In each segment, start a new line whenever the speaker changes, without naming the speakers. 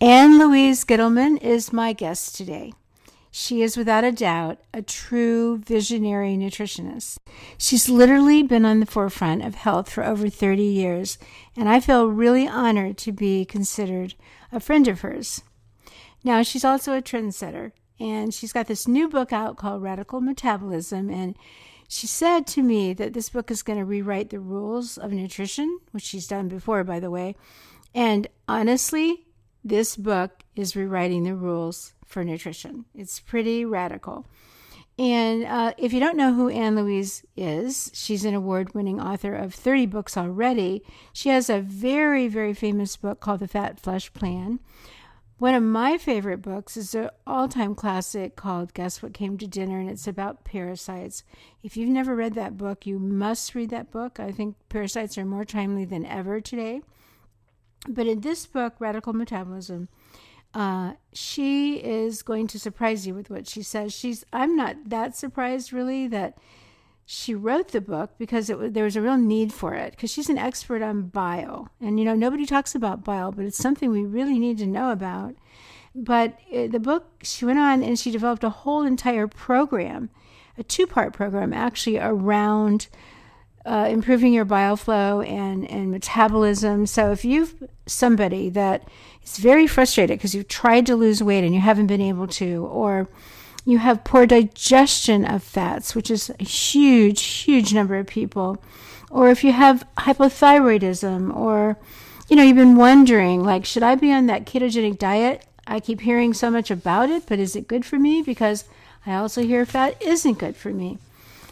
Ann Louise Gittleman is my guest today. She is without a doubt a true visionary nutritionist. She's literally been on the forefront of health for over 30 years, and I feel really honored to be considered a friend of hers. Now, she's also a trendsetter, and she's got this new book out called Radical Metabolism, and she said to me that this book is going to rewrite the rules of nutrition, which she's done before, by the way. And honestly, this book is rewriting the rules for nutrition. It's pretty radical. And uh, if you don't know who Ann Louise is, she's an award winning author of 30 books already. She has a very, very famous book called The Fat Flush Plan. One of my favorite books is an all time classic called Guess What Came to Dinner, and it's about parasites. If you've never read that book, you must read that book. I think parasites are more timely than ever today. But in this book, Radical Metabolism, uh, she is going to surprise you with what she says. She's I'm not that surprised really that she wrote the book because it, there was a real need for it because she's an expert on bile and you know nobody talks about bile but it's something we really need to know about but uh, the book she went on and she developed a whole entire program a two-part program actually around uh, improving your bile flow and, and metabolism. So if you've somebody that is very frustrated because you've tried to lose weight and you haven't been able to, or you have poor digestion of fats, which is a huge, huge number of people, or if you have hypothyroidism, or you know, you've been wondering, like, should I be on that ketogenic diet? I keep hearing so much about it, but is it good for me? Because I also hear fat isn't good for me.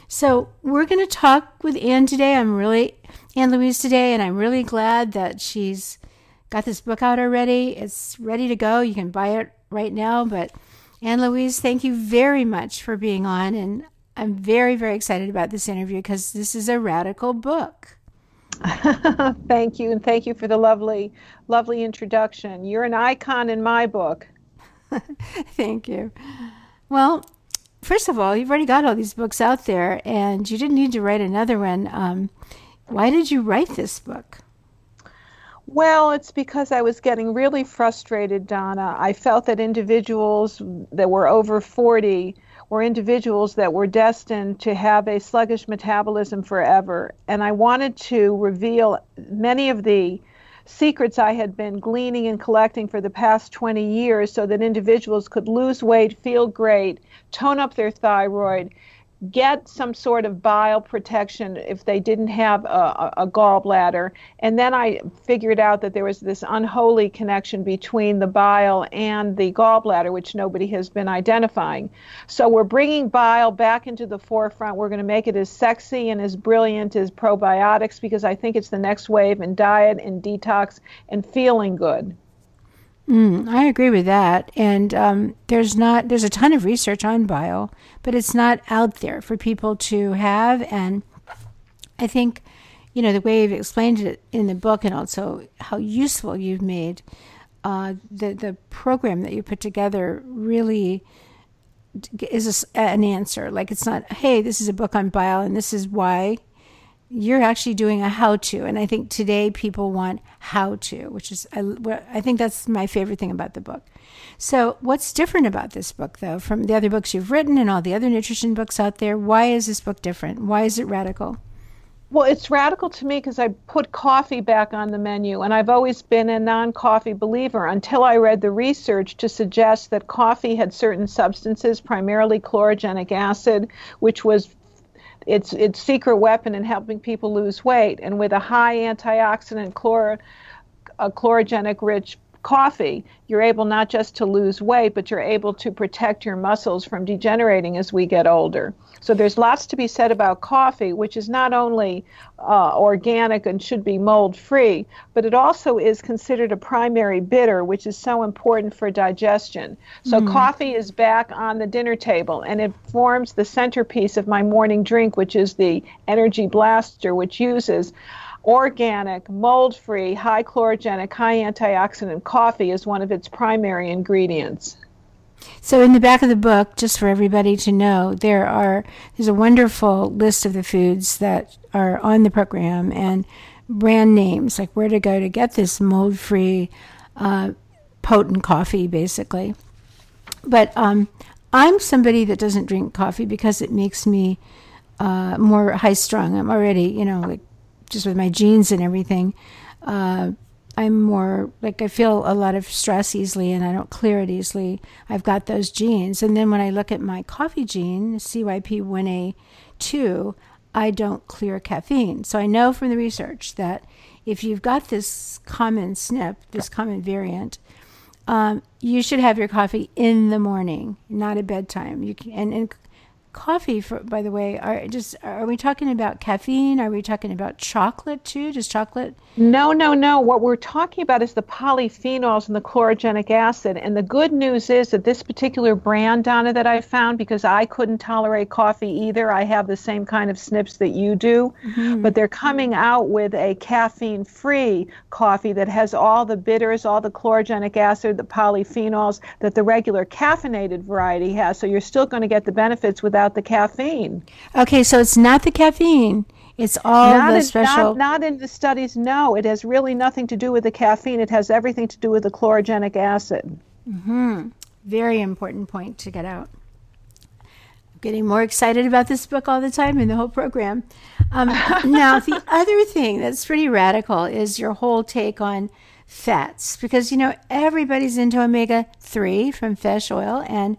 So we're going to talk with Ann today. I'm really Ann Louise today, and I'm really glad that she's got this book out already. It's ready to go. You can buy it right now. But Ann Louise, thank you very much for being on, and I'm very very excited about this interview because this is a radical book.
thank you, and thank you for the lovely, lovely introduction. You're an icon in my book.
thank you. Well, first of all, you've already got all these books out there, and you didn't need to write another one. Um, why did you write this book?
Well, it's because I was getting really frustrated, Donna. I felt that individuals that were over 40 were individuals that were destined to have a sluggish metabolism forever. And I wanted to reveal many of the secrets I had been gleaning and collecting for the past 20 years so that individuals could lose weight, feel great, tone up their thyroid, get some sort of bile protection if they didn't have a, a, gallbladder. And then I figured out that there was this unholy connection between the bile and the gallbladder, which nobody has been identifying. So we're bringing bile back into the forefront. We're going to make it as sexy and as brilliant as probiotics because I think it's the next wave in diet and detox and feeling good.
Mm, I agree with that. And um, there's not there's a ton of research on bile, but it's not out there for people to have. And I think, you know, the way you've explained it in the book, and also how useful you've made uh, the the program that you put together, really is a, an answer. Like it's not, hey, this is a book on bile, and this is why you're actually doing a how to and i think today people want how to which is I, I think that's my favorite thing about the book. So what's different about this book though from the other books you've written and all the other nutrition books out there? Why is this book different? Why is it radical?
Well, it's radical to me because I put coffee back on the menu, and I've always been a non coffee believer until I read the research to suggest that coffee had certain substances, primarily chlorogenic acid, which was its its secret weapon in helping people lose weight. And with a high antioxidant chlor, a chlorogenic rich coffee, you're able not just to lose weight, but you're able to protect your muscles from degenerating as we get older. So there's lots to be said about coffee, which is not only uh, organic and should be mold free, but it also is considered a primary bitter, which is so important for digestion. So mm. coffee is back on the dinner table and it forms the centerpiece of my morning drink, which is the Energy Blaster, which uses organic, mold free, high chlorogenic, high antioxidant coffee is one of its primary ingredients.
So in the back of the book, just for everybody to know, there are there's a wonderful list of the foods that are on the program and brand names like where to go to get this mold free uh, potent coffee, basically. But um, I'm somebody that doesn't drink coffee because it makes me uh, more high strung. I'm already, you know, like just with my genes and everything. Uh, I'm more like I feel a lot of stress easily and I don't clear it easily. I've got those genes. And then when I look at my coffee gene, CYP1A2, I don't clear caffeine. So I know from the research that if you've got this common SNP, this common variant, um, you should have your coffee in the morning, not at bedtime. You can, and, and coffee, for, by the way, are just are we talking about caffeine? Are we talking about chocolate too? Does chocolate?
No, no, no. What we're talking about is the polyphenols and the chlorogenic acid. And the good news is that this particular brand, Donna, that I found, because I couldn't tolerate coffee either, I have the same kind of SNPs that you do, mm-hmm. but they're coming out with a caffeine-free coffee that has all the bitters, all the chlorogenic acid, the polyphenols that the regular caffeinated variety has. So you're still going to get the benefits without the caffeine.
Okay, so it's not the caffeine. It's all
not
the
in,
special.
Not, not in the studies. No, it has really nothing to do with the caffeine. It has everything to do with the chlorogenic acid.
Mm-hmm. Very important point to get out. I'm getting more excited about this book all the time in the whole program. Um, now, the other thing that's pretty radical is your whole take on fats, because you know everybody's into omega three from fish oil, and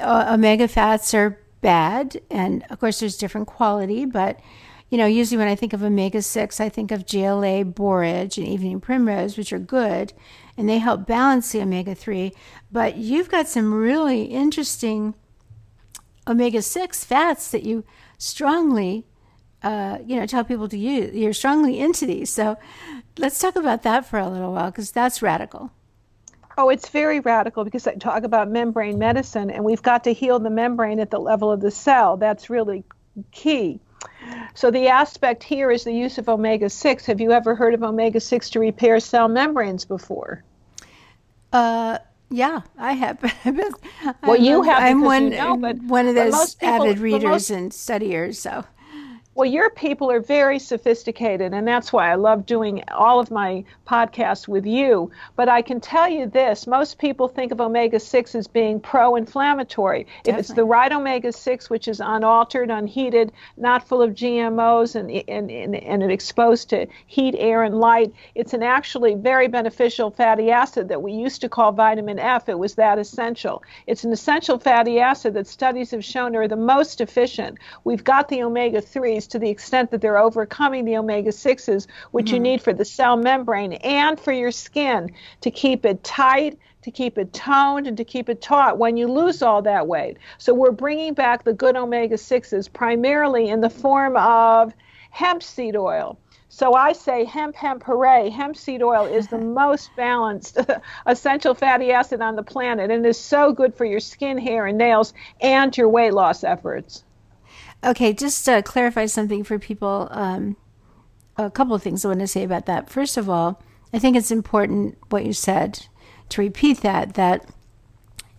uh, omega fats are bad. And of course, there's different quality, but you know, usually when I think of omega 6, I think of GLA, borage, and evening primrose, which are good and they help balance the omega 3. But you've got some really interesting omega 6 fats that you strongly, uh, you know, tell people to use. You're strongly into these. So let's talk about that for a little while because that's radical.
Oh, it's very radical because I talk about membrane medicine, and we've got to heal the membrane at the level of the cell. That's really key. So, the aspect here is the use of omega 6. Have you ever heard of omega 6 to repair cell membranes before?
Uh, yeah, I have.
well, you have.
I'm
one,
you
know, but,
one of those
people,
avid readers
most,
and studiers. So,
well, your people are very sophisticated, and that's why I love doing all of my podcasts with you. But I can tell you this most people think of omega 6 as being pro inflammatory. If it's the right omega 6, which is unaltered, unheated, not full of GMOs, and, and, and, and exposed to heat, air, and light, it's an actually very beneficial fatty acid that we used to call vitamin F. It was that essential. It's an essential fatty acid that studies have shown are the most efficient. We've got the omega 3s to the extent that they're overcoming the omega 6s, which mm-hmm. you need for the cell membrane and for your skin to keep it tight, to keep it toned, and to keep it taut when you lose all that weight. So we're bringing back the good omega 6s primarily in the form of hemp seed oil. So I say hemp, hemp, hooray. Hemp seed oil is the most balanced essential fatty acid on the planet and is so good for your skin, hair, and nails and your weight loss efforts.
Okay, just to clarify something for people, um, a couple of things I want to say about that. First of all, I think it's important what you said to repeat that that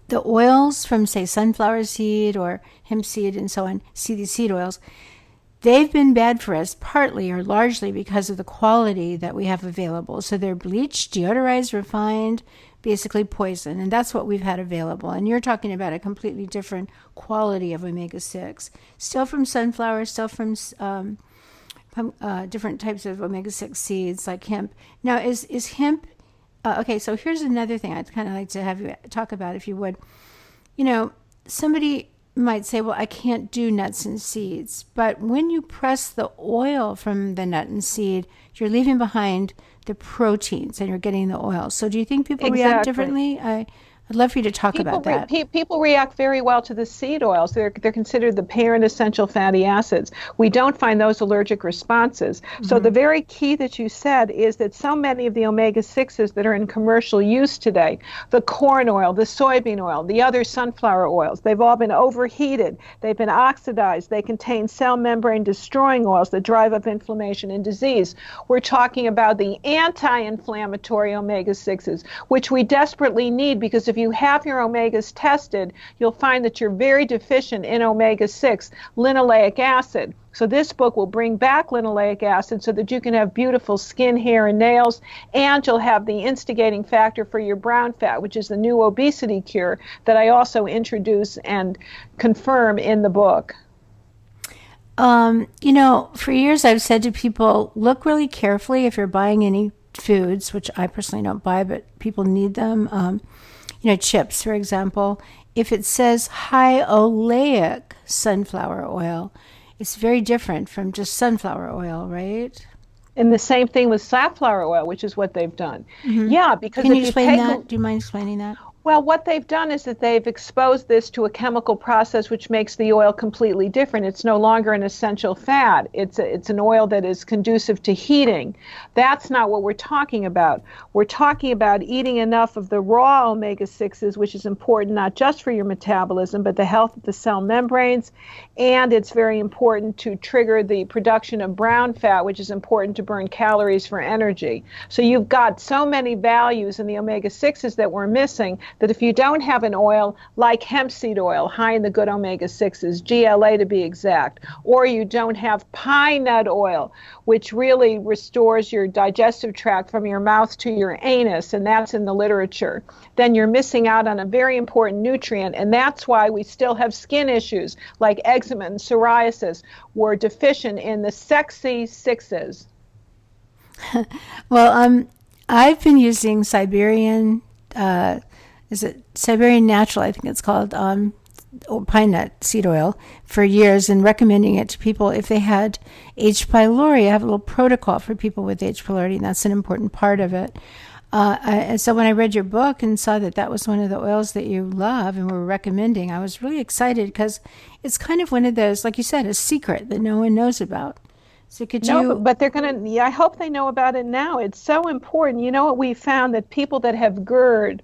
the oils from say sunflower seed or hemp seed and so on, seed seed oils, they've been bad for us partly or largely because of the quality that we have available. So they're bleached, deodorized, refined, basically poison, and that's what we've had available. And you're talking about a completely different quality of omega 6, still from sunflower, still from um, uh, different types of omega 6 seeds like hemp. Now, is, is hemp, uh, okay, so here's another thing I'd kind of like to have you talk about, if you would. You know, somebody might say, well, I can't do nuts and seeds. But when you press the oil from the nut and seed, you're leaving behind the proteins and you're getting the oil. So do you think people
exactly.
react differently? I, I'd love for you to talk
people
about that.
Re- people react very well to the seed oils. They're, they're considered the parent essential fatty acids. We don't find those allergic responses. Mm-hmm. So, the very key that you said is that so many of the omega 6s that are in commercial use today, the corn oil, the soybean oil, the other sunflower oils, they've all been overheated, they've been oxidized, they contain cell membrane destroying oils that drive up inflammation and disease. We're talking about the anti inflammatory omega 6s, which we desperately need because if you have your omegas tested, you'll find that you're very deficient in omega 6, linoleic acid. So, this book will bring back linoleic acid so that you can have beautiful skin, hair, and nails, and you'll have the instigating factor for your brown fat, which is the new obesity cure that I also introduce and confirm in the book.
Um, you know, for years I've said to people, look really carefully if you're buying any foods, which I personally don't buy, but people need them. Um, you know, chips, for example. If it says high oleic sunflower oil, it's very different from just sunflower oil, right?
And the same thing with safflower oil, which is what they've done.
Mm-hmm.
Yeah, because
can you explain
you
that? Do you mind explaining that?
Well, what they've done is that they've exposed this to a chemical process which makes the oil completely different. It's no longer an essential fat. It's a, it's an oil that is conducive to heating. That's not what we're talking about. We're talking about eating enough of the raw omega 6s, which is important not just for your metabolism, but the health of the cell membranes. And it's very important to trigger the production of brown fat, which is important to burn calories for energy. So you've got so many values in the omega 6s that we're missing that if you don't have an oil like hemp seed oil, high in the good omega 6s, GLA to be exact, or you don't have pine nut oil, which really restores your digestive tract from your mouth to your anus, and that's in the literature, then you're missing out on a very important nutrient. And that's why we still have skin issues like eczema and psoriasis. We're deficient in the sexy sixes.
well, um, I've been using Siberian uh, is it Siberian Natural? I think it's called um, pine nut seed oil for years, and recommending it to people if they had H. pylori. I have a little protocol for people with H. pylori, and that's an important part of it. Uh, and so when I read your book and saw that that was one of the oils that you love and were recommending, I was really excited because it's kind of one of those, like you said, a secret that no one knows about. So could
no,
you?
but they're going to. Yeah, I hope they know about it now. It's so important. You know what we found that people that have GERD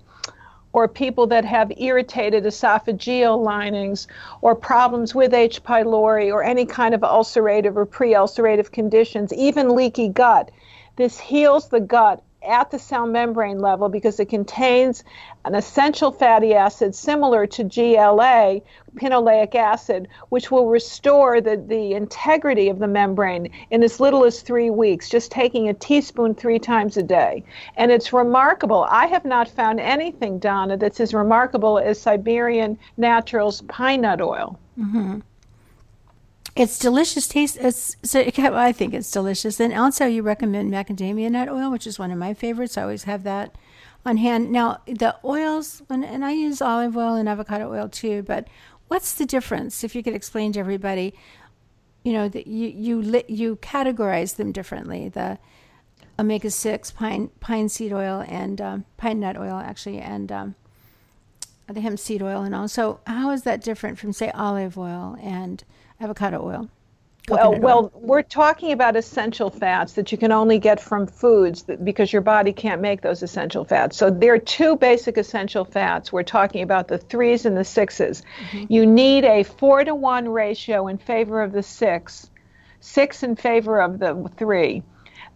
or people that have irritated esophageal linings or problems with H. pylori or any kind of ulcerative or pre ulcerative conditions, even leaky gut. This heals the gut at the cell membrane level because it contains an essential fatty acid similar to GLA, pinoleic acid, which will restore the, the integrity of the membrane in as little as three weeks, just taking a teaspoon three times a day. And it's remarkable. I have not found anything, Donna, that's as remarkable as Siberian Naturals pine nut oil.
Mm-hmm. It's delicious taste. It's so I think it's delicious. And also, you recommend macadamia nut oil, which is one of my favorites. I always have that on hand. Now, the oils, and I use olive oil and avocado oil too. But what's the difference? If you could explain to everybody, you know, that you you you categorize them differently. The omega six pine pine seed oil and um, pine nut oil actually, and um, the hemp seed oil, and all. So, how is that different from say olive oil and avocado oil?
Well, oil. well, we're talking about essential fats that you can only get from foods that, because your body can't make those essential fats. So there are two basic essential fats. We're talking about the threes and the 6s mm-hmm. You need a four to one ratio in favor of the six, six in favor of the three.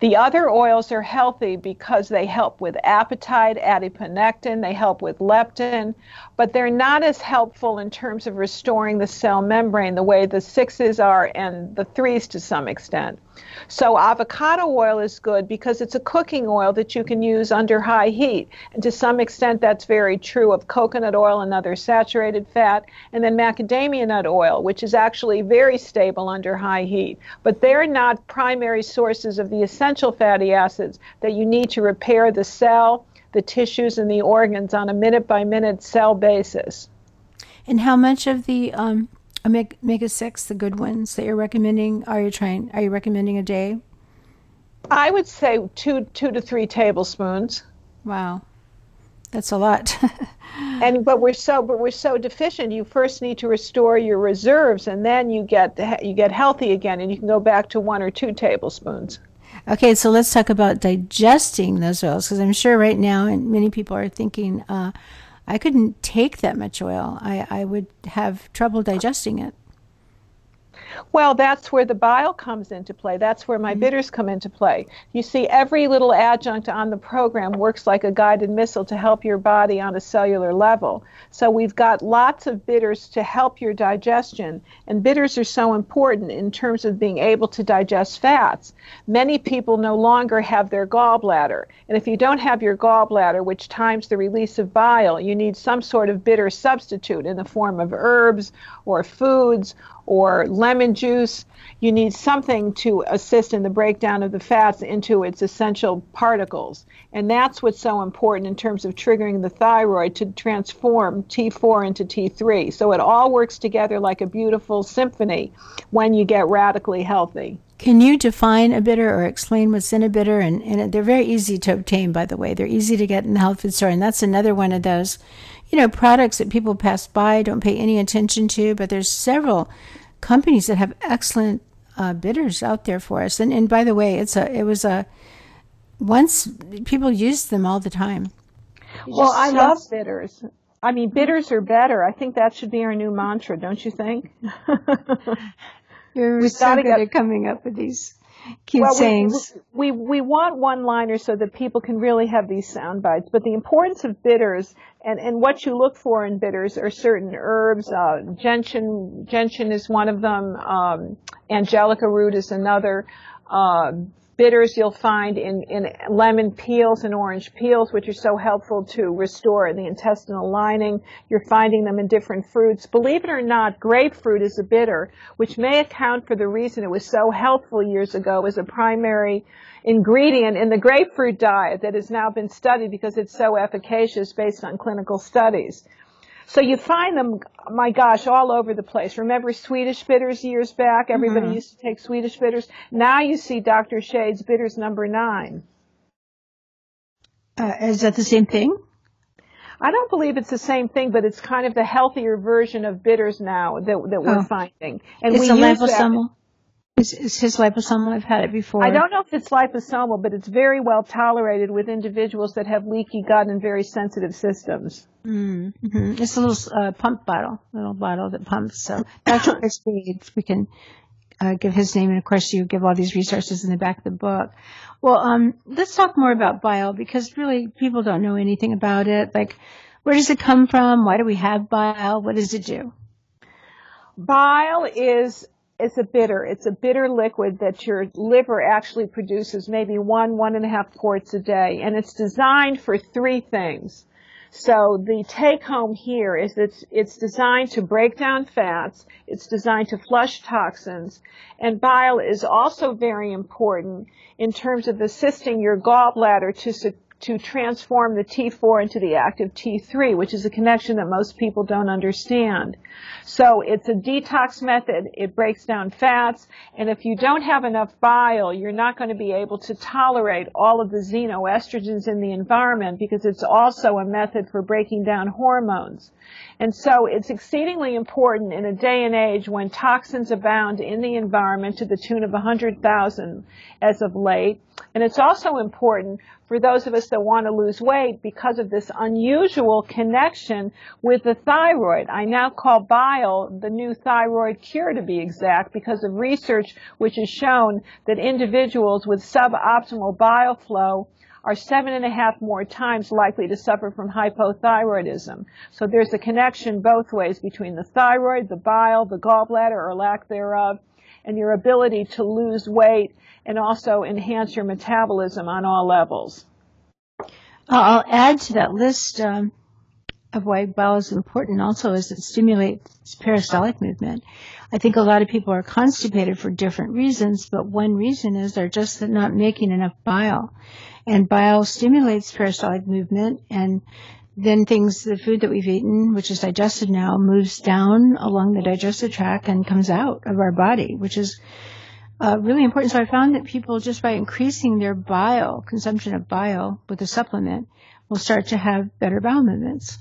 The other oils are healthy because they help with appetite, adiponectin, they help with leptin, but they're not as helpful in terms of restoring the cell membrane the way the sixes are and the threes to some extent. So avocado oil is good because it's a cooking oil that you can use under high heat. And to some extent, that's very true of coconut oil, another saturated fat, and then macadamia nut oil, which is actually very stable under high heat. But they're not primary sources of the essential fatty acids that you need to repair the cell, the tissues, and the organs on a minute by minute cell basis.
And how much of the um, omega six, the good ones that you're recommending? Are you trying? Are you recommending a day?
I would say two two to three tablespoons.
Wow, that's a lot.
and but we're so but we're so deficient. You first need to restore your reserves, and then you get the, you get healthy again, and you can go back to one or two tablespoons.
Okay, so let's talk about digesting those oils because I'm sure right now, and many people are thinking, uh, I couldn't take that much oil. I, I would have trouble digesting it.
Well, that's where the bile comes into play. That's where my mm-hmm. bitters come into play. You see, every little adjunct on the program works like a guided missile to help your body on a cellular level. So we've got lots of bitters to help your digestion, and bitters are so important in terms of being able to digest fats. Many people no longer have their gallbladder, and if you don't have your gallbladder, which times the release of bile, you need some sort of bitter substitute in the form of herbs or foods or lemon juice. You need something to assist in the breakdown of the fats into its essential particles. And that's what's so important in terms of triggering the thyroid to transform T4 into T3. So it all works together like a beautiful symphony when you get radically healthy.
Can you define a bitter or explain what's in a bitter? And, and they're very easy to obtain, by the way. They're easy to get in the health food store. And that's another one of those you know, products that people pass by, don't pay any attention to, but there's several companies that have excellent uh, bitters out there for us. And and by the way, it's a it was a once people used them all the time.
Well, I love bitters. I mean, bitters are better. I think that should be our new mantra, don't you think?
You're we so good get, at coming up with these cute well, sayings.
We, we, we want one-liners so that people can really have these sound bites. But the importance of bitters and, and what you look for in bitters are certain herbs. Uh, gentian, gentian is one of them. Um, angelica root is another. Uh, bitters you'll find in, in lemon peels and orange peels, which are so helpful to restore the intestinal lining. You're finding them in different fruits. Believe it or not, grapefruit is a bitter, which may account for the reason it was so helpful years ago as a primary ingredient in the grapefruit diet that has now been studied because it's so efficacious based on clinical studies. So you find them, my gosh, all over the place. Remember Swedish bitters years back? Everybody mm-hmm. used to take Swedish bitters. Now you see Dr. Shade's bitters number nine.
Uh, is that the same thing?
I don't believe it's the same thing, but it's kind of the healthier version of bitters now that, that we're oh. finding.
And it's we a use. That. Is, is his liposomal? I've had it before.
I don't know if it's liposomal, but it's very well tolerated with individuals that have leaky gut and very sensitive systems.
Mm-hmm. It's a little uh, pump bottle, little bottle that pumps. So Dr. Chris we can uh, give his name, and of course you give all these resources in the back of the book. Well, um, let's talk more about bile because really people don't know anything about it. Like, where does it come from? Why do we have bile? What does it do?
Bile is it's a bitter. It's a bitter liquid that your liver actually produces maybe one, one and a half quarts a day. And it's designed for three things. So the take home here is it's, it's designed to break down fats. It's designed to flush toxins. And bile is also very important in terms of assisting your gallbladder to, to transform the T4 into the active T3, which is a connection that most people don't understand. So it's a detox method. It breaks down fats. And if you don't have enough bile, you're not going to be able to tolerate all of the xenoestrogens in the environment because it's also a method for breaking down hormones. And so it's exceedingly important in a day and age when toxins abound in the environment to the tune of 100,000 as of late. And it's also important for those of us that want to lose weight because of this unusual connection with the thyroid. I now call bile the new thyroid cure to be exact because of research which has shown that individuals with suboptimal bile flow are seven and a half more times likely to suffer from hypothyroidism. So there's a connection both ways between the thyroid, the bile, the gallbladder or lack thereof, and your ability to lose weight and also enhance your metabolism on all levels.
I'll add to that list um, of why bile is important also is it stimulates peristaltic movement. I think a lot of people are constipated for different reasons, but one reason is they're just not making enough bile. And bile stimulates peristaltic movement and then things, the food that we've eaten, which is digested now, moves down along the digestive tract and comes out of our body, which is uh, really important. So I found that people just by increasing their bile, consumption of bile with a supplement, will start to have better bowel movements.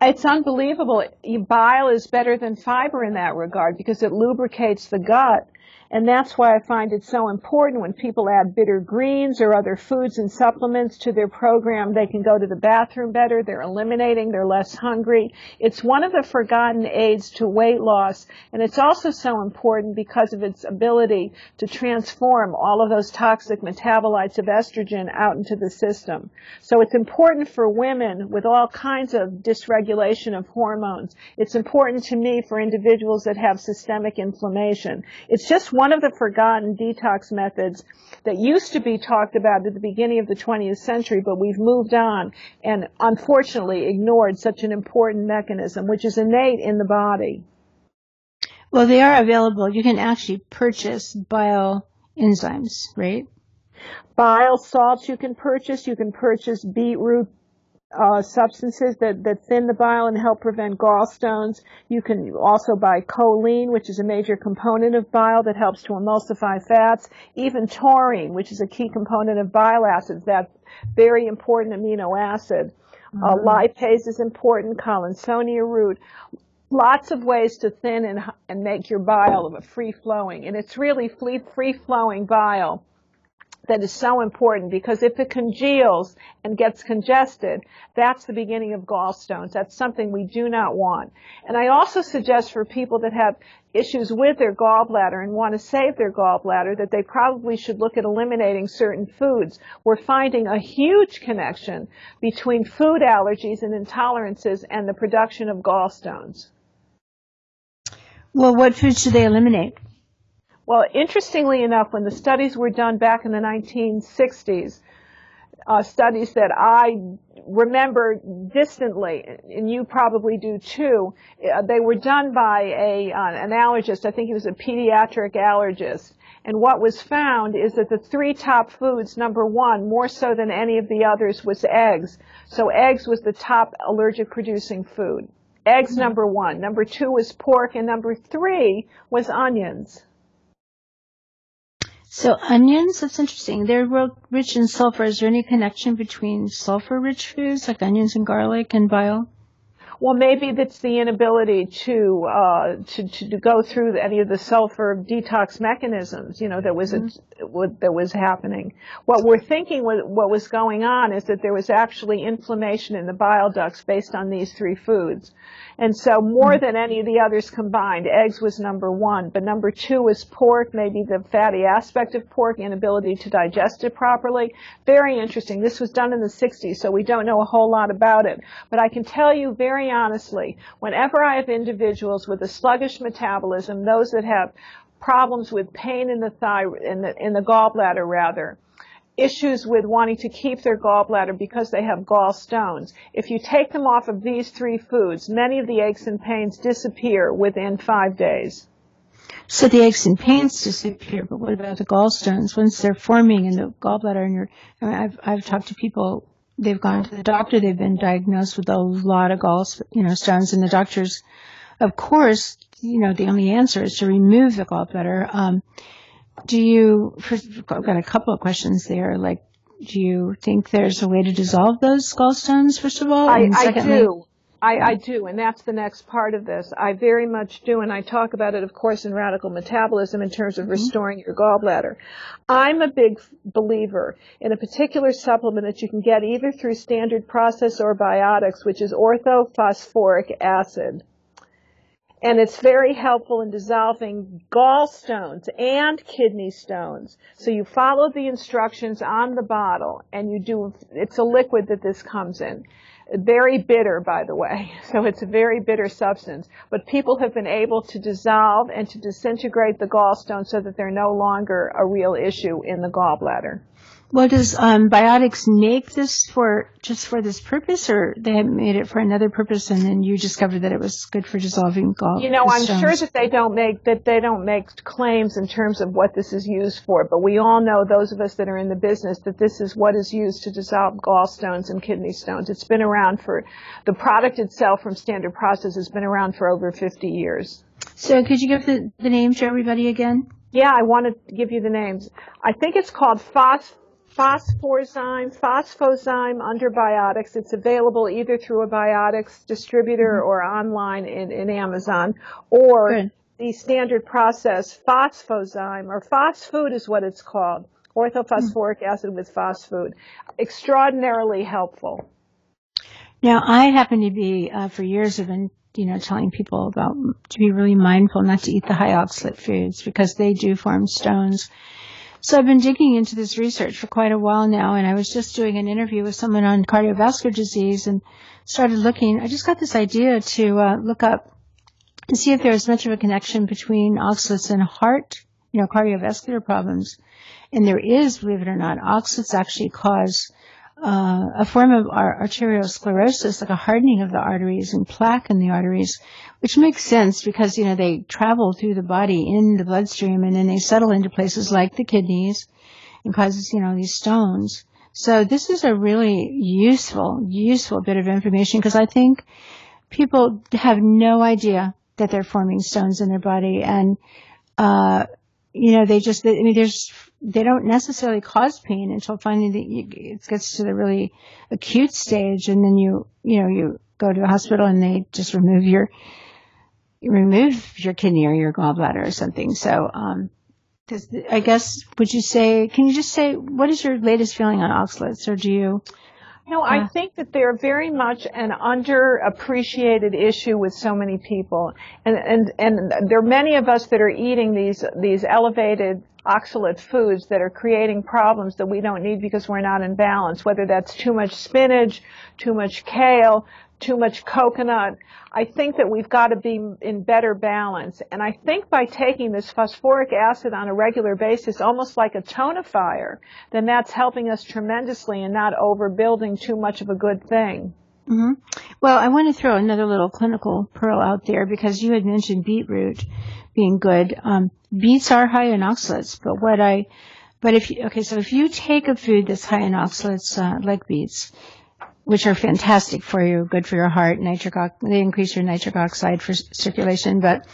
It's unbelievable. Bile is better than fiber in that regard because it lubricates the gut And that's why I find it so important when people add bitter greens or other foods and supplements to their program. They can go to the bathroom better. They're eliminating. They're less hungry. It's one of the forgotten aids to weight loss. And it's also so important because of its ability to transform all of those toxic metabolites of estrogen out into the system. So it's important for women with all kinds of dysregulation of hormones. It's important to me for individuals that have systemic inflammation. It's just one of the forgotten detox methods that used to be talked about at the beginning of the 20th century, but we've moved on and unfortunately ignored such an important mechanism, which is innate in the body.
Well, they are available. You can actually purchase bile enzymes, right?
Bile salts you can purchase. You can purchase beetroot uh, substances that, that thin the bile and help prevent gallstones. You can also buy choline, which is a major component of bile that helps to emulsify fats. Even taurine, which is a key component of bile acids, that very important amino acid. Uh, mm-hmm. Uh, lipase is important, collinsonia root. Lots of ways to thin and, and make your bile of a free flowing. And it's really free flowing bile that is so important because if it congeals and gets congested, that's the beginning of gallstones. That's something we do not want. And I also suggest for people that have issues with their gallbladder and want to save their gallbladder that they probably should look at eliminating certain foods. We're finding a huge connection between food allergies and intolerances and the production of gallstones.
Well, what foods should they eliminate?
Well, interestingly enough, when the studies were done back in the 1960s, uh, studies that I remember distantly, and you probably do too, uh, they were done by a, uh, an allergist. I think he was a pediatric allergist. And what was found is that the three top foods, number one, more so than any of the others, was eggs. So eggs was the top allergic producing food. Eggs, mm-hmm. number one. Number two was pork, and number three was onions.
So onions, that's interesting. They're rich in sulfur. Is there any connection between sulfur-rich foods like onions and garlic and bile?
Well, maybe that's the inability to, uh, to, to, to go through any of the sulfur detox mechanisms, you know, that was, mm-hmm. a, that was happening. What we're thinking was, what was going on is that there was actually inflammation in the bile ducts based on these three foods. And so more mm-hmm. than any of the others combined, eggs was number one, but number two was pork, maybe the fatty aspect of pork, inability to digest it properly. Very interesting. This was done in the 60s, so we don't know a whole lot about it. But I can tell you very honestly, whenever I have individuals with a sluggish metabolism, those that have problems with pain in the thyroid, in the, in the gallbladder rather, issues with wanting to keep their gallbladder because they have gallstones. If you take them off of these three foods, many of the aches and pains disappear within five days.
So the aches and pains disappear, but what about the gallstones? Once they're forming in the gallbladder and you're, I mean, I've, I've talked to people they've gone to the doctor, they've been diagnosed with a lot of gall, you know, and the doctors, of course, you know, the only answer is to remove the gallbladder. Um, do you, first, I've got a couple of questions there, like, do you think there's a way to dissolve those gallstones, first of all?
I, I do. I, I do, and that's the next part of this. I very much do, and I talk about it, of course, in radical metabolism in terms of mm-hmm. restoring your gallbladder. I'm a big believer in a particular supplement that you can get either through standard process or biotics, which is orthophosphoric acid. And it's very helpful in dissolving gallstones and kidney stones. So you follow the instructions on the bottle and you do, it's a liquid that this comes in very bitter, by the way. So it's a very bitter substance. But people have been able to dissolve and to disintegrate the gallstone so that they're no longer a real issue in the gallbladder.
Well, does um, Biotics make this for just for this purpose, or they made it for another purpose, and then you discovered that it was good for dissolving gall?
You know, I'm sure that they don't make that they don't make claims in terms of what this is used for, but we all know those of us that are in the business that this is what is used to dissolve gallstones and kidney stones. It's been around for the product itself from Standard Process has been around for over 50 years.
So, could you give the, the names to everybody again?
Yeah, I want to give you the names. I think it's called Phos Phosphozyme, Phosphozyme under Biotics. It's available either through a Biotics distributor mm-hmm. or online in, in Amazon, or Good. the standard process phosphozyme, or phosfood is what it's called, orthophosphoric acid with phosfood. Extraordinarily helpful.
Now, I happen to be, uh, for years, have been, you know, telling people about to be really mindful not to eat the high oxalate foods because they do form stones. So I've been digging into this research for quite a while now, and I was just doing an interview with someone on cardiovascular disease and started looking. I just got this idea to uh, look up and see if there's much of a connection between oxalates and heart, you know, cardiovascular problems. And there is, believe it or not, oxalates actually cause uh, a form of arteriosclerosis, like a hardening of the arteries and plaque in the arteries, which makes sense because, you know, they travel through the body in the bloodstream and then they settle into places like the kidneys and causes, you know, these stones. So this is a really useful, useful bit of information because I think people have no idea that they're forming stones in their body and, uh, you know, they just, I mean, there's, they don't necessarily cause pain until finally it gets to the really acute stage and then you, you know, you go to the hospital and they just remove your, remove your kidney or your gallbladder or something. So, um, I guess, would you say, can you just say, what is your latest feeling on oxalates or do you?
No, I uh, think that they're very much an underappreciated issue with so many people. And, and, and there are many of us that are eating these, these elevated oxalate foods that are creating problems that we don't need because we're not in balance, whether that's too much spinach, too much kale, too much coconut. I think that we've got to be in better balance. And I think by taking this phosphoric acid on a regular basis, almost like a tonifier, then that's helping us tremendously and not overbuilding too much of a good thing.
Mm-hmm. Well, I want to throw another little clinical pearl out there because you had mentioned beetroot being good. Um, beets are high in oxalates, but what I, but if you, okay, so if you take a food that's high in oxalates, uh, like beets, which are fantastic for you, good for your heart, nitric, they increase your nitric oxide for circulation, but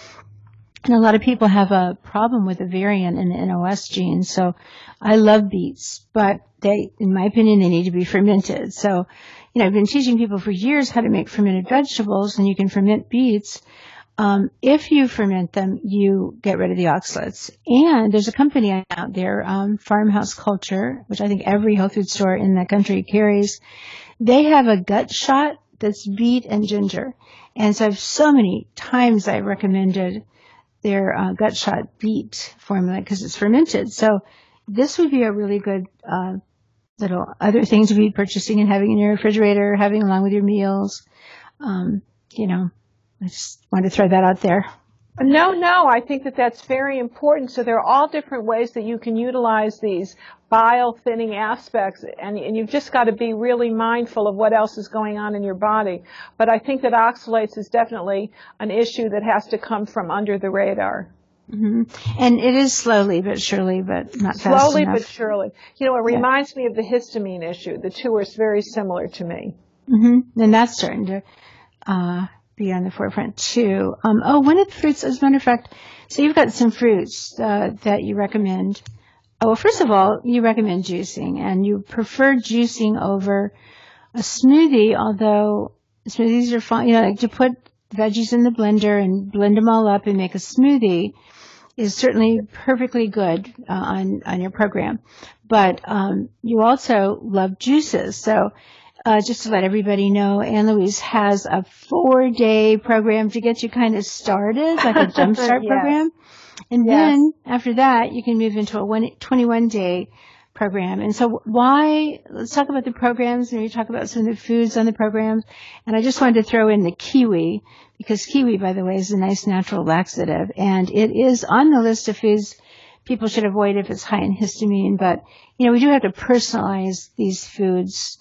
and a lot of people have a problem with a variant in the NOS gene. So I love beets, but they, in my opinion, they need to be fermented. So, you know, I've been teaching people for years how to make fermented vegetables and you can ferment beets. Um, if you ferment them, you get rid of the oxalates. And there's a company out there, um, Farmhouse Culture, which I think every health food store in the country carries. They have a gut shot that's beet and ginger. And so I've so many times I've recommended their uh, gut shot beet formula because it's fermented. So this would be a really good uh, little other thing to be purchasing and having in your refrigerator, having along with your meals. Um, you know, I just wanted to throw that out there.
No, no, I think that that's very important. So there are all different ways that you can utilize these bile thinning aspects and, and you've just got to be really mindful of what else is going on in your body. But I think that oxalates is definitely an issue that has to come from under the radar.
Mm-hmm. And it is slowly but surely, but not
fast Slowly
enough.
but surely. You know, it reminds yeah. me of the histamine issue. The two are very similar to me.
Mm-hmm. And that's starting to uh, be on the forefront too. Um, oh, one of the fruits, as a matter of fact, so you've got some fruits uh, that you recommend. Oh, well, first of all, you recommend juicing, and you prefer juicing over a smoothie. Although smoothies are fine, you know, like to put veggies in the blender and blend them all up and make a smoothie is certainly perfectly good uh, on on your program. But um, you also love juices, so uh, just to let everybody know, Ann Louise has a four day program to get you kind of started, like a jumpstart yes. program. And yes. then after that, you can move into a one, 21 day program. And so why, let's talk about the programs and we talk about some of the foods on the programs. And I just wanted to throw in the kiwi because kiwi, by the way, is a nice natural laxative and it is on the list of foods people should avoid if it's high in histamine. But, you know, we do have to personalize these foods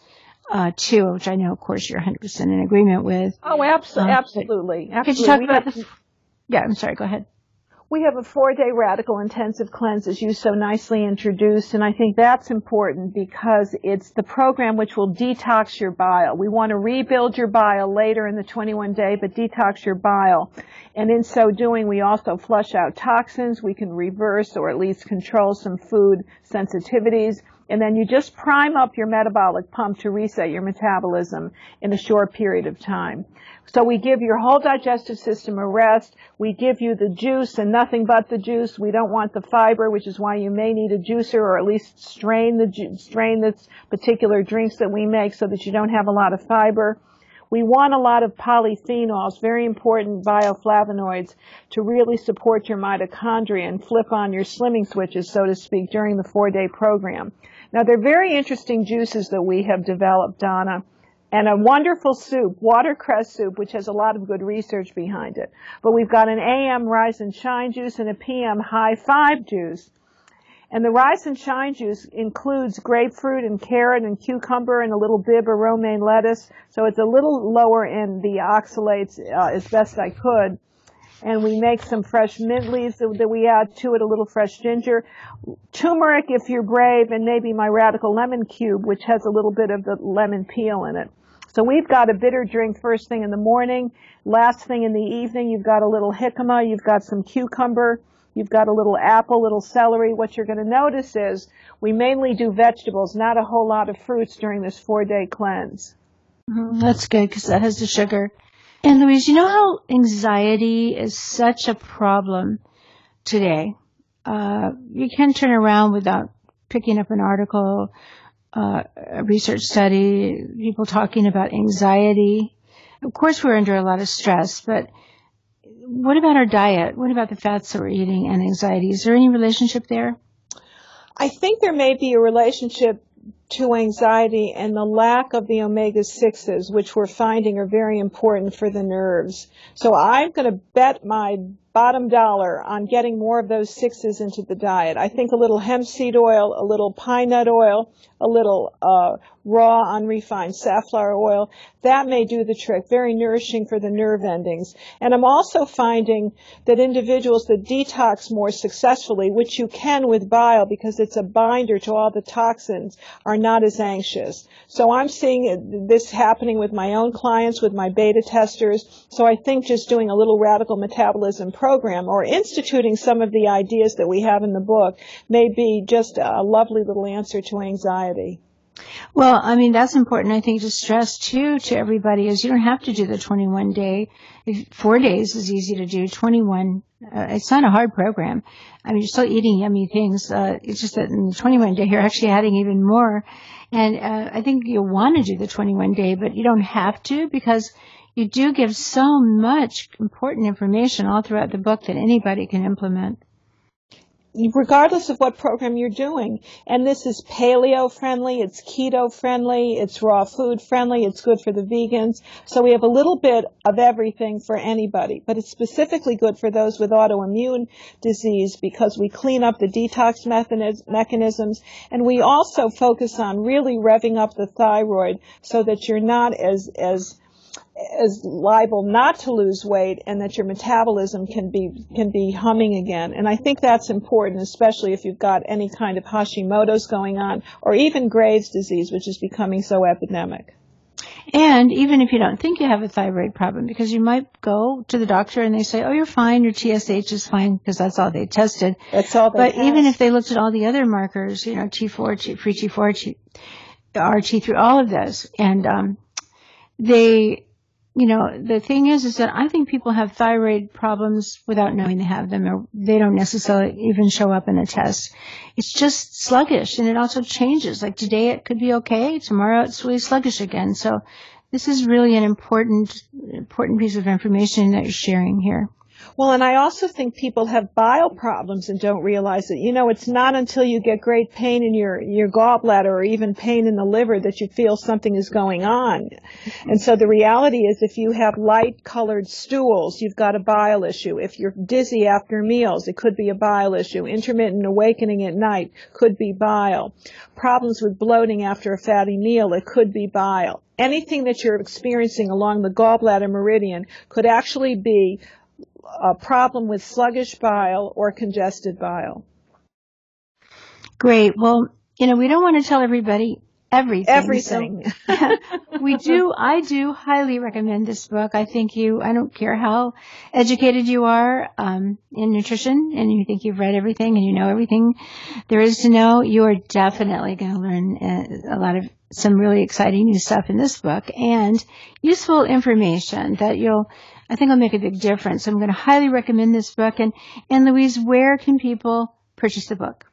uh, too, which I know, of course, you're 100% in agreement with.
Oh, abso- um, absolutely. absolutely.
Could you talk we about the, yeah, I'm sorry, go ahead.
We have a four day radical intensive cleanse as you so nicely introduced, and I think that's important because it's the program which will detox your bile. We want to rebuild your bile later in the 21 day, but detox your bile. And in so doing, we also flush out toxins. We can reverse or at least control some food sensitivities And then you just prime up your metabolic pump to reset your metabolism in a short period of time. So we give your whole digestive system a rest. We give you the juice and nothing but the juice. We don't want the fiber, which is why you may need a juicer or at least strain the ju- strain this particular drinks that we make so that you don't have a lot of fiber. We want a lot of polyphenols, very important bioflavonoids, to really support your mitochondria and flip on your slimming switches, so to speak, during the four-day program. Now, they're very interesting juices that we have developed, Donna, and a wonderful soup, watercress soup, which has a lot of good research behind it. But we've got an AM Rise and Shine juice and a PM High Five juice and the Rise and Shine juice includes grapefruit and carrot and cucumber and a little bib of romaine lettuce. So it's a little lower in the oxalates uh, as best I could. And we make some fresh mint leaves that, that we add to it, a little fresh ginger. Turmeric if you're brave, and maybe my radical lemon cube, which has a little bit of the lemon peel in it. So we've got a bitter drink first thing in the morning. Last thing in the evening, you've got a little jicama, you've got some cucumber, You've got a little apple, little celery. What you're going to notice is we mainly do vegetables, not a whole lot of fruits during this four day cleanse.
Mm-hmm. That's good because that has the sugar. Ann Louise, you know how anxiety is such a problem today? Uh, you can turn around without picking up an article, uh, a research study, people talking about anxiety. Of course, we're under a lot of stress, but what about our diet? What about the fats that we're eating and anxiety? Is there any relationship there?
I think there may be a relationship to anxiety and the lack of the omega 6s, which we're finding are very important for the nerves. So I'm going to bet my bottom dollar on getting more of those sixes into the diet. I think a little hemp seed oil, a little pine nut oil, a little uh, raw unrefined safflower oil, that may do the trick. Very nourishing for the nerve endings. And I'm also finding that individuals that detox more successfully, which you can with bile because it's a binder to all the toxins, are not as anxious. So I'm seeing this happening with my own clients, with my beta testers. So I think just doing a little radical metabolism program or instituting some of the ideas that we have in the book may be just a lovely little answer to anxiety.
Well, I mean, that's important, I think, to stress too to everybody is you don't have to do the 21 day. Four days is easy to do. 21, uh, it's not a hard program. I mean, you're still eating yummy things. Uh, it's just that in the 21 day, you're actually adding even more. And, uh, I think you want to do the 21 day, but you don't have to because you do give so much important information all throughout the book that anybody can implement.
Regardless of what program you're doing. And this is paleo friendly, it's keto friendly, it's raw food friendly, it's good for the vegans. So we have a little bit of everything for anybody, but it's specifically good for those with autoimmune disease because we clean up the detox mechanisms and we also focus on really revving up the thyroid so that you're not as, as is liable not to lose weight and that your metabolism can be can be humming again. And I think that's important, especially if you've got any kind of Hashimoto's going on or even Graves' disease, which is becoming so epidemic.
And even if you don't think you have a thyroid problem, because you might go to the doctor and they say, "Oh, you're fine. Your TSH is fine," because that's all they tested.
That's all.
but even if they looked at all the other markers, you know, T4, T, free T4, T, RT3, all of those, and um, they you know, the thing is, is that I think people have thyroid problems without knowing they have them, or they don't necessarily even show up in a test. It's just sluggish, and it also changes. Like today, it could be okay. Tomorrow, it's really sluggish again. So, this is really an important, important piece of information that you're sharing here.
Well, and I also think people have bile problems and don't realize it. You know, it's not until you get great pain in your, your gallbladder or even pain in the liver that you feel something is going on. Mm-hmm. And so the reality is if you have light colored stools, you've got a bile issue. If you're dizzy after meals, it could be a bile issue. Intermittent awakening at night could be bile. Problems with bloating after a fatty meal, it could be bile anything that you're experiencing along the gallbladder meridian could actually be a problem with sluggish bile or congested bile.
Great. Well, you know, we don't want to tell everybody everything.
Everything.
So, we do, I do highly recommend this book. I think you, I don't care how educated you are, um, in nutrition and you think you've read everything and you know everything there is to know, you are definitely going to learn uh, a lot of some really exciting new stuff in this book and useful information that you'll, I think it'll make a big difference. So I'm going to highly recommend this book. And, Ann Louise, where can people purchase the book?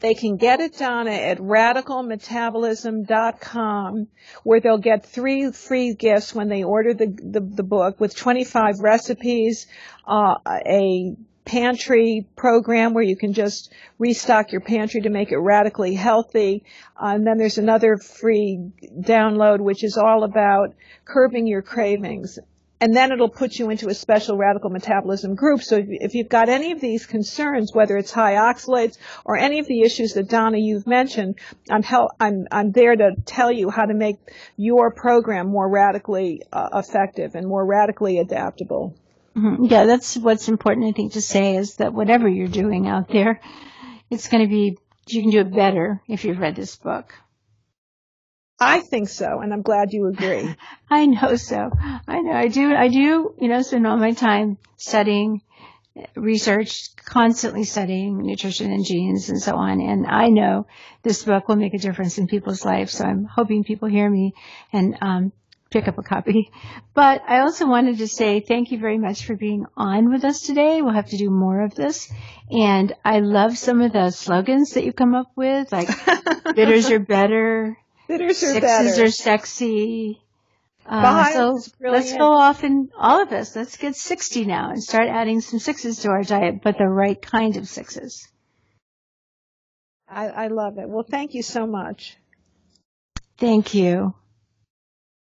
They can get it, Donna, at radicalmetabolism.com, where they'll get three free gifts when they order the, the, the book with 25 recipes, uh, a pantry program where you can just restock your pantry to make it radically healthy. Uh, and then there's another free download which is all about curbing your cravings. And then it'll put you into a special radical metabolism group. So if, you've got any of these concerns, whether it's high oxalates or any of the issues that Donna you've mentioned, I'm hel- I'm I'm there to tell you how to make your program more radically uh, effective and more radically adaptable.
Mm-hmm. Yeah, that's what's important, I think, to say is that whatever you're doing out there, it's going to be, you can do it better if you've read this book.
I think so, and I'm glad you agree.
I know so. I know. I do, I do, you know, spend all my time studying, research, constantly studying nutrition and genes and so on. And I know this book will make a difference in people's lives. So I'm hoping people hear me and, um, pick up a copy. But I also wanted to say thank you very much for being on with us today. We'll have to do more of this. And I love some of the slogans that you come up with, like bitters are better, sixes
better.
are sexy.
Uh,
so let's go off and all of us, let's get 60 now and start adding some sixes to our diet, but the right kind of sixes.
I, I love it. Well, thank you so much.
Thank you.